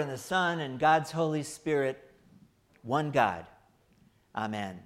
and the Son and God's Holy Spirit, one God. Amen.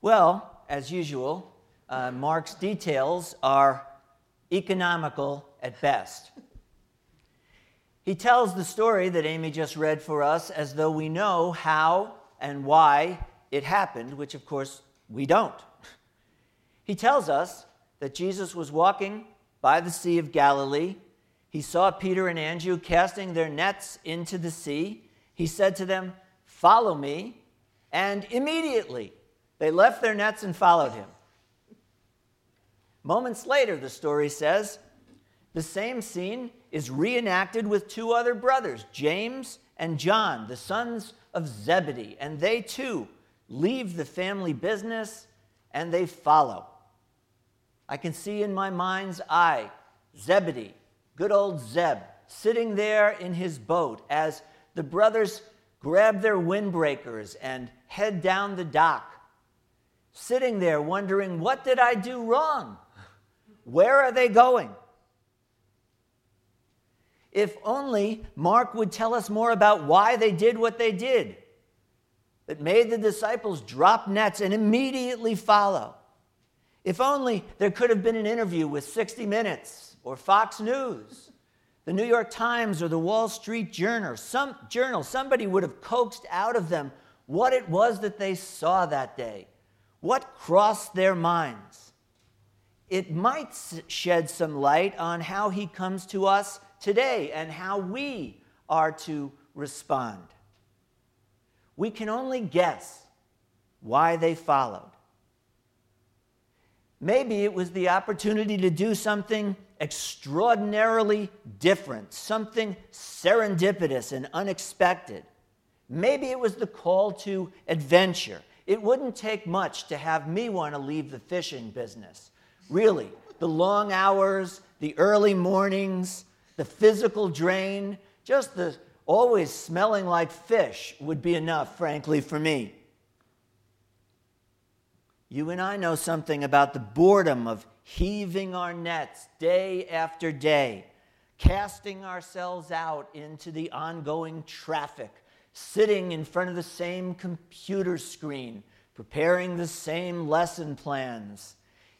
Well, as usual, uh, Mark's details are economical at best. He tells the story that Amy just read for us as though we know how and why it happened, which of course we don't. He tells us that Jesus was walking by the Sea of Galilee he saw Peter and Andrew casting their nets into the sea. He said to them, Follow me. And immediately they left their nets and followed him. Moments later, the story says, the same scene is reenacted with two other brothers, James and John, the sons of Zebedee, and they too leave the family business and they follow. I can see in my mind's eye Zebedee good old Zeb, sitting there in his boat as the brothers grab their windbreakers and head down the dock, sitting there wondering, What did I do wrong? Where are they going? If only Mark would tell us more about why they did what they did that made the disciples drop nets and immediately follow. If only there could have been an interview with 60 Minutes or Fox News, the New York Times or the Wall Street Journal, some journal, somebody would have coaxed out of them what it was that they saw that day, what crossed their minds. It might shed some light on how he comes to us today and how we are to respond. We can only guess why they followed. Maybe it was the opportunity to do something extraordinarily different, something serendipitous and unexpected. Maybe it was the call to adventure. It wouldn't take much to have me want to leave the fishing business. Really, the long hours, the early mornings, the physical drain, just the always smelling like fish would be enough, frankly, for me. You and I know something about the boredom of heaving our nets day after day, casting ourselves out into the ongoing traffic, sitting in front of the same computer screen, preparing the same lesson plans,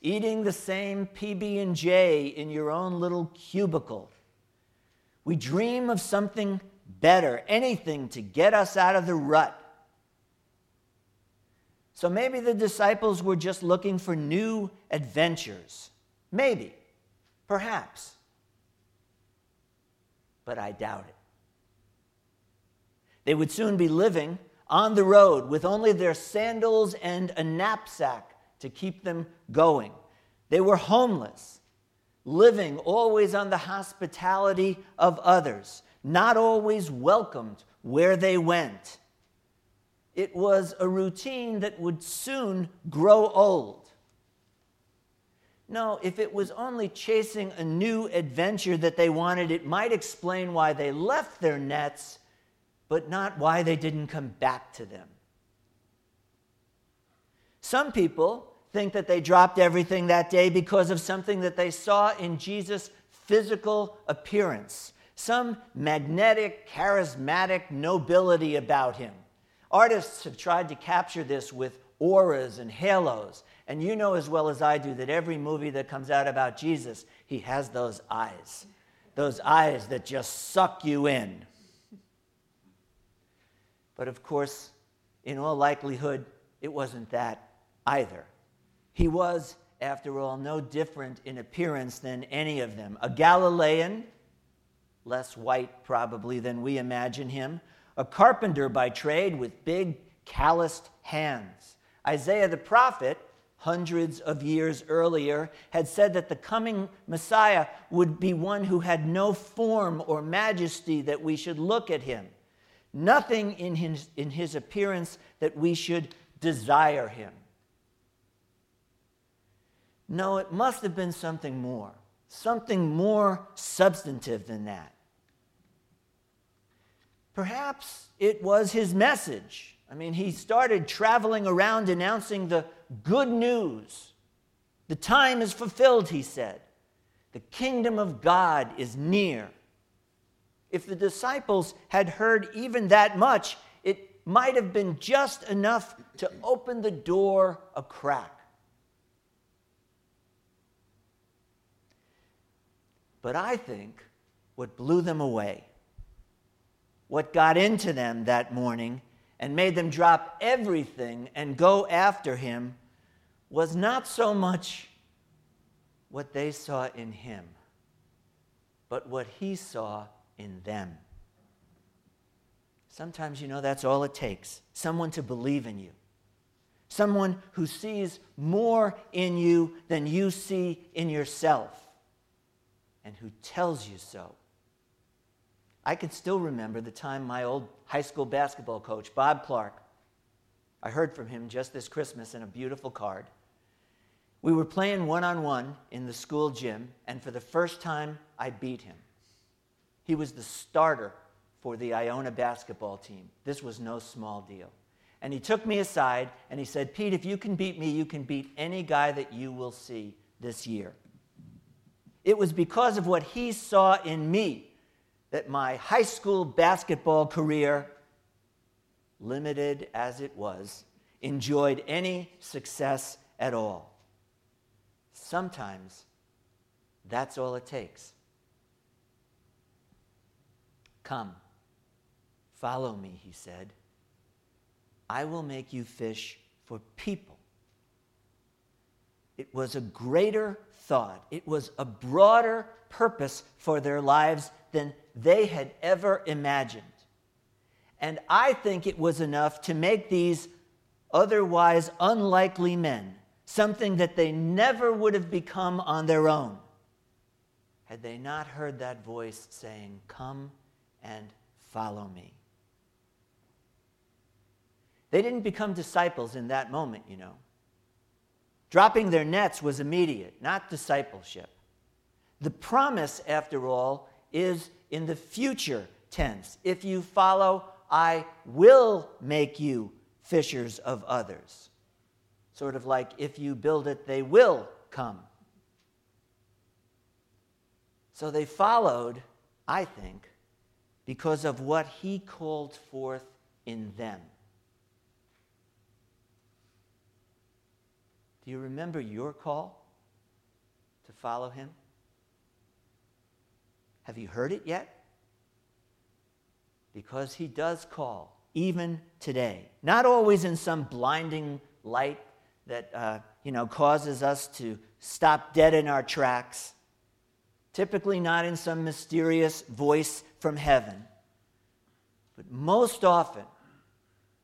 eating the same PB&J in your own little cubicle. We dream of something better, anything to get us out of the rut. So maybe the disciples were just looking for new adventures. Maybe. Perhaps. But I doubt it. They would soon be living on the road with only their sandals and a knapsack to keep them going. They were homeless, living always on the hospitality of others, not always welcomed where they went it was a routine that would soon grow old. No, if it was only chasing a new adventure that they wanted, it might explain why they left their nets, but not why they didn't come back to them. Some people think that they dropped everything that day because of something that they saw in Jesus' physical appearance, some magnetic, charismatic nobility about him. Artists have tried to capture this with auras and halos. And you know as well as I do that every movie that comes out about Jesus, he has those eyes, those eyes that just suck you in. But of course, in all likelihood, it wasn't that either. He was, after all, no different in appearance than any of them. A Galilean, less white probably than we imagine him, a carpenter by trade with big, calloused hands. Isaiah the prophet, hundreds of years earlier, had said that the coming Messiah would be one who had no form or majesty that we should look at him, nothing in his, in his appearance that we should desire him. No, it must have been something more, something more substantive than that. Perhaps it was his message. I mean, he started traveling around announcing the good news. The time is fulfilled, he said. The kingdom of God is near. If the disciples had heard even that much, it might have been just enough to open the door a crack. But I think what blew them away, what got into them that morning and made them drop everything and go after him, was not so much what they saw in him, but what he saw in them. Sometimes, you know, that's all it takes someone to believe in you, someone who sees more in you than you see in yourself, and who tells you so. I can still remember the time my old high school basketball coach, Bob Clark, I heard from him just this Christmas in a beautiful card. We were playing one on one in the school gym, and for the first time, I beat him. He was the starter for the Iona basketball team. This was no small deal. And he took me aside and he said, Pete, if you can beat me, you can beat any guy that you will see this year. It was because of what he saw in me that my high school basketball career, limited as it was, enjoyed any success at all. Sometimes that's all it takes. Come, follow me, he said. I will make you fish for people. It was a greater thought, it was a broader purpose for their lives than they had ever imagined. And I think it was enough to make these otherwise unlikely men something that they never would have become on their own had they not heard that voice saying, Come and follow me. They didn't become disciples in that moment, you know. Dropping their nets was immediate, not discipleship. The promise, after all, is in the future tense. If you follow, I will make you fishers of others. Sort of like if you build it, they will come. So they followed, I think, because of what he called forth in them. Do you remember your call to follow him? Have you heard it yet? Because he does call, even today. Not always in some blinding light that uh, you know, causes us to stop dead in our tracks typically not in some mysterious voice from heaven, but most often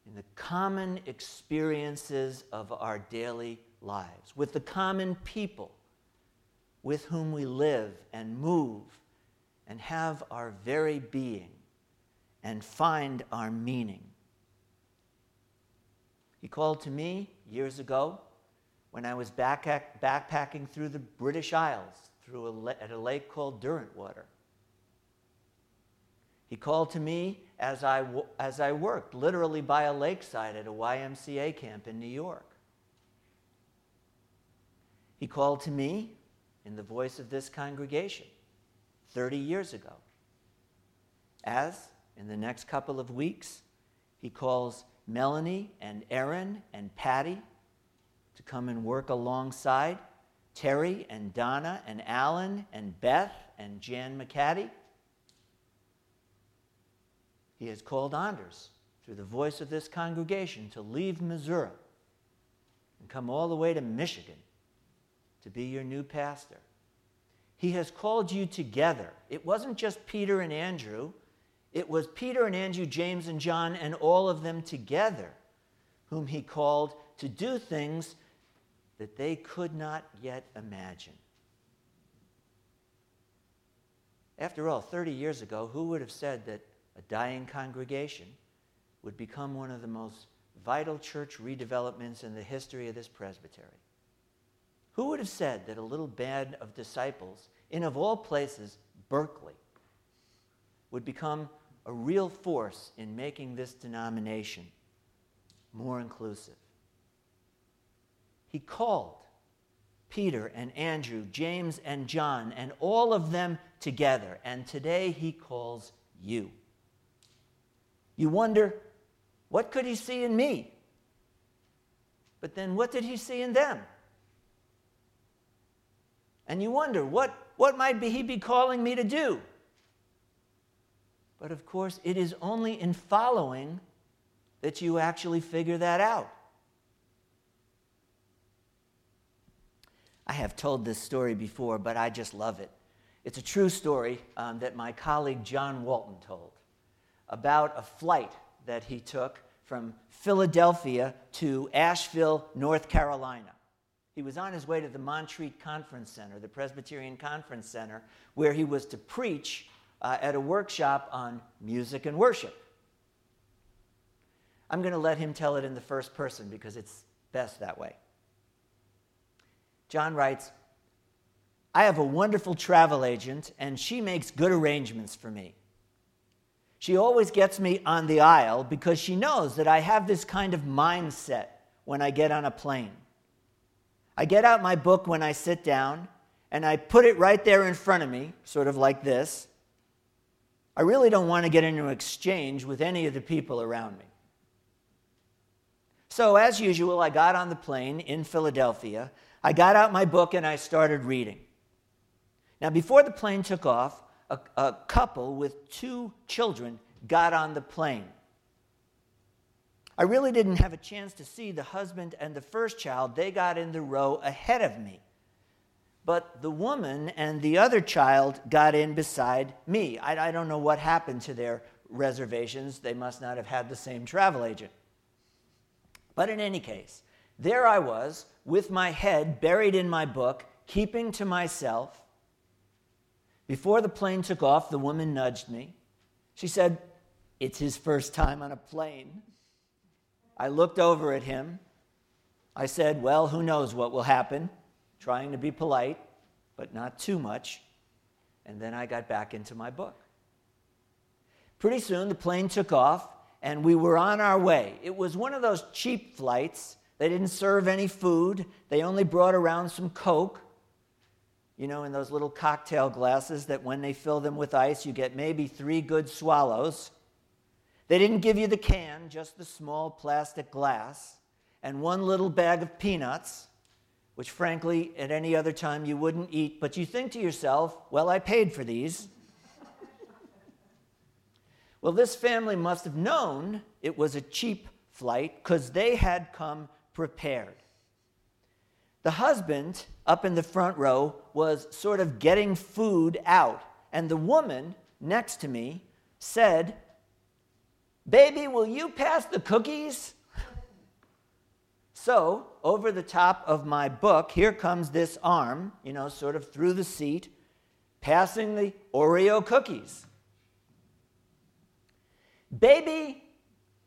in the common experiences of our daily lives, with the common people with whom we live and move and have our very being and find our meaning. He called to me years ago when I was backpacking through the British Isles through a, at a lake called Derwentwater. He called to me as I, as I worked, literally by a lakeside at a YMCA camp in New York. He called to me in the voice of this congregation 30 years ago. As, in the next couple of weeks, he calls Melanie and Erin and Patty to come and work alongside Terry and Donna and Alan and Beth and Jan McCaddy. He has called Anders through the voice of this congregation to leave Missouri and come all the way to Michigan to be your new pastor. He has called you together. It wasn't just Peter and Andrew, it was Peter and Andrew, James and John, and all of them together whom he called to do things that they could not yet imagine. After all, 30 years ago, who would have said that a dying congregation would become one of the most vital church redevelopments in the history of this presbytery? Who would have said that a little band of disciples in, of all places, Berkeley, would become a real force in making this denomination more inclusive? he called Peter and Andrew, James and John, and all of them together. And today he calls you. You wonder, what could he see in me? But then what did he see in them? And you wonder, what, what might be he be calling me to do? But of course, it is only in following that you actually figure that out. I have told this story before, but I just love it. It's a true story um, that my colleague John Walton told about a flight that he took from Philadelphia to Asheville, North Carolina. He was on his way to the Montreat Conference Center, the Presbyterian Conference Center, where he was to preach uh, at a workshop on music and worship. I'm going to let him tell it in the first person because it's best that way. John writes, I have a wonderful travel agent, and she makes good arrangements for me. She always gets me on the aisle because she knows that I have this kind of mindset when I get on a plane. I get out my book when I sit down, and I put it right there in front of me, sort of like this. I really don't want to get into an exchange with any of the people around me. So, as usual, I got on the plane in Philadelphia. I got out my book and I started reading. Now, before the plane took off, a, a couple with two children got on the plane. I really didn't have a chance to see the husband and the first child. They got in the row ahead of me. But the woman and the other child got in beside me. I, I, don't know what happened to their reservations. They must not have had the same travel agent. But in any case, there I was with my head buried in my book, keeping to myself. Before the plane took off, the woman nudged me. She said, It's his first time on a plane. I looked over at him. I said, Well, who knows what will happen? Trying to be polite, but not too much. And then I got back into my book. Pretty soon, the plane took off, and we were on our way. It was one of those cheap flights they didn't serve any food, they only brought around some Coke. You know, in those little cocktail glasses that when they fill them with ice, you get maybe three good swallows. They didn't give you the can, just the small plastic glass, and one little bag of peanuts, which frankly, at any other time you wouldn't eat, but you think to yourself, well, I paid for these. well, this family must have known it was a cheap flight because they had come prepared. The husband, up in the front row, was sort of getting food out, and the woman next to me said, Baby, will you pass the cookies? So, over the top of my book, here comes this arm, you know, sort of through the seat, passing the Oreo cookies. Baby,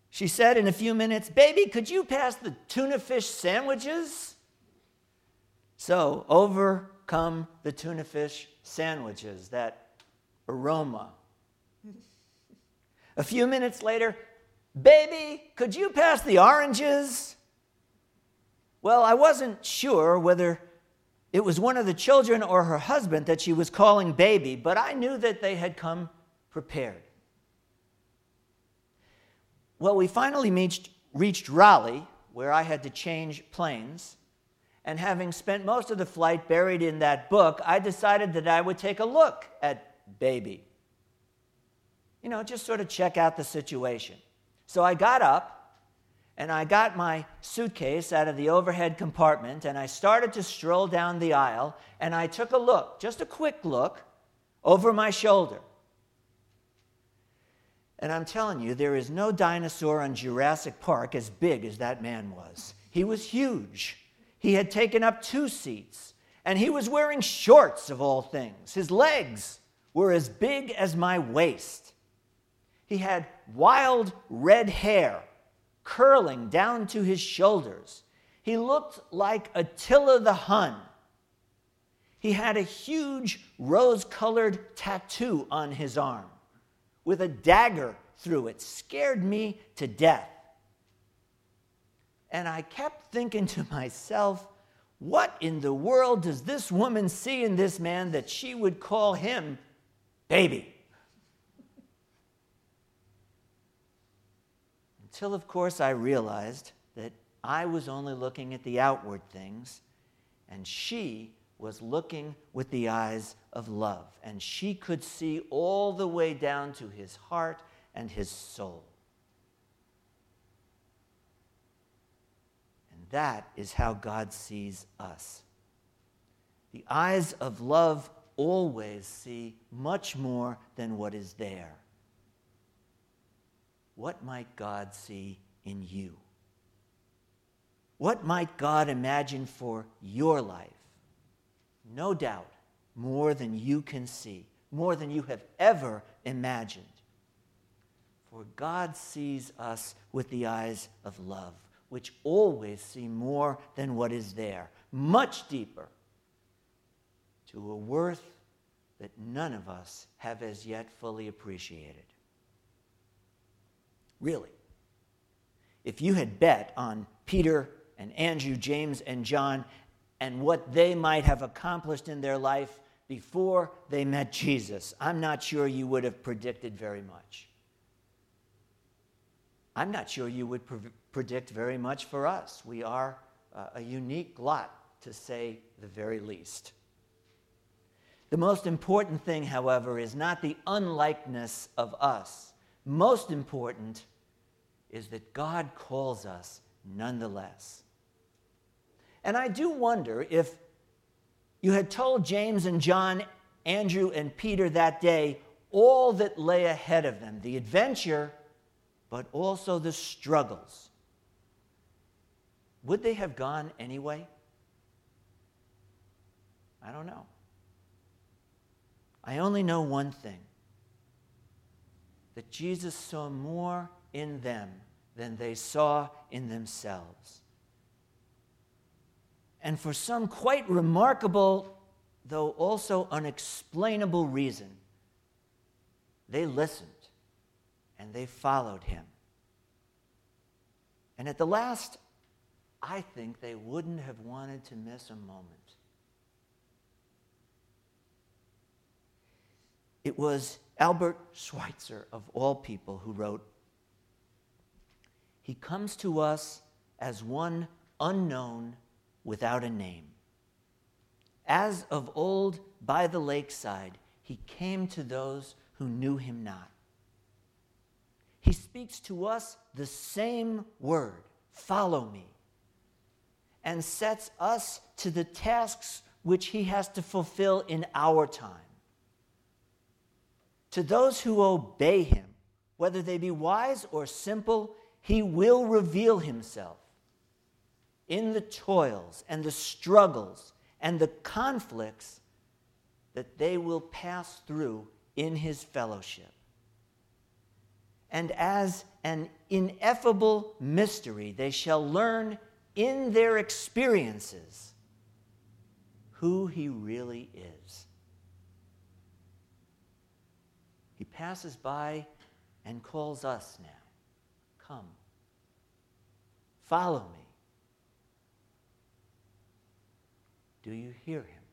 she said in a few minutes, Baby, could you pass the tuna fish sandwiches? So over come the tuna fish sandwiches, that aroma. A few minutes later, Baby, could you pass the oranges? Well, I wasn't sure whether it was one of the children or her husband that she was calling baby, but I knew that they had come prepared. Well, we finally reached, reached Raleigh, where I had to change planes. And having spent most of the flight buried in that book, I decided that I would take a look at Baby. You know, just sort of check out the situation. So I got up and I got my suitcase out of the overhead compartment and I started to stroll down the aisle and I took a look, just a quick look, over my shoulder. And I'm telling you, there is no dinosaur on Jurassic Park as big as that man was. He was huge. He had taken up two seats, and he was wearing shorts of all things. His legs were as big as my waist. He had wild red hair curling down to his shoulders. He looked like Attila the Hun. He had a huge rose colored tattoo on his arm with a dagger through it scared me to death. And I kept thinking to myself, what in the world does this woman see in this man that she would call him baby? Until, of course, I realized that I was only looking at the outward things, and she was looking with the eyes of love. And she could see all the way down to his heart and his soul. And that is how God sees us. The eyes of love always see much more than what is there. What might God see in you? What might God imagine for your life? No doubt, more than you can see, more than you have ever imagined. For God sees us with the eyes of love, which always see more than what is there, much deeper, to a worth that none of us have as yet fully appreciated. Really, if you had bet on Peter and Andrew, James, and John and what they might have accomplished in their life before they met Jesus, I'm not sure you would have predicted very much. I'm not sure you would pre- predict very much for us. We are uh, a unique lot, to say the very least. The most important thing, however, is not the unlikeness of us. Most important is that God calls us nonetheless. And I do wonder if you had told James and John, Andrew and Peter that day all that lay ahead of them the adventure, but also the struggles. Would they have gone anyway? I don't know. I only know one thing that Jesus saw more in them than they saw in themselves. And for some quite remarkable, though also unexplainable reason, they listened and they followed him. And at the last, I think they wouldn't have wanted to miss a moment. It was Albert Schweitzer, of all people, who wrote He comes to us as one unknown without a name. As of old by the lakeside, he came to those who knew him not. He speaks to us the same word follow me, and sets us to the tasks which he has to fulfill in our time. To those who obey him, whether they be wise or simple, he will reveal himself in the toils and the struggles and the conflicts that they will pass through in his fellowship. And as an ineffable mystery, they shall learn in their experiences who he really is. He passes by and calls us now Come, follow me. Do you hear him?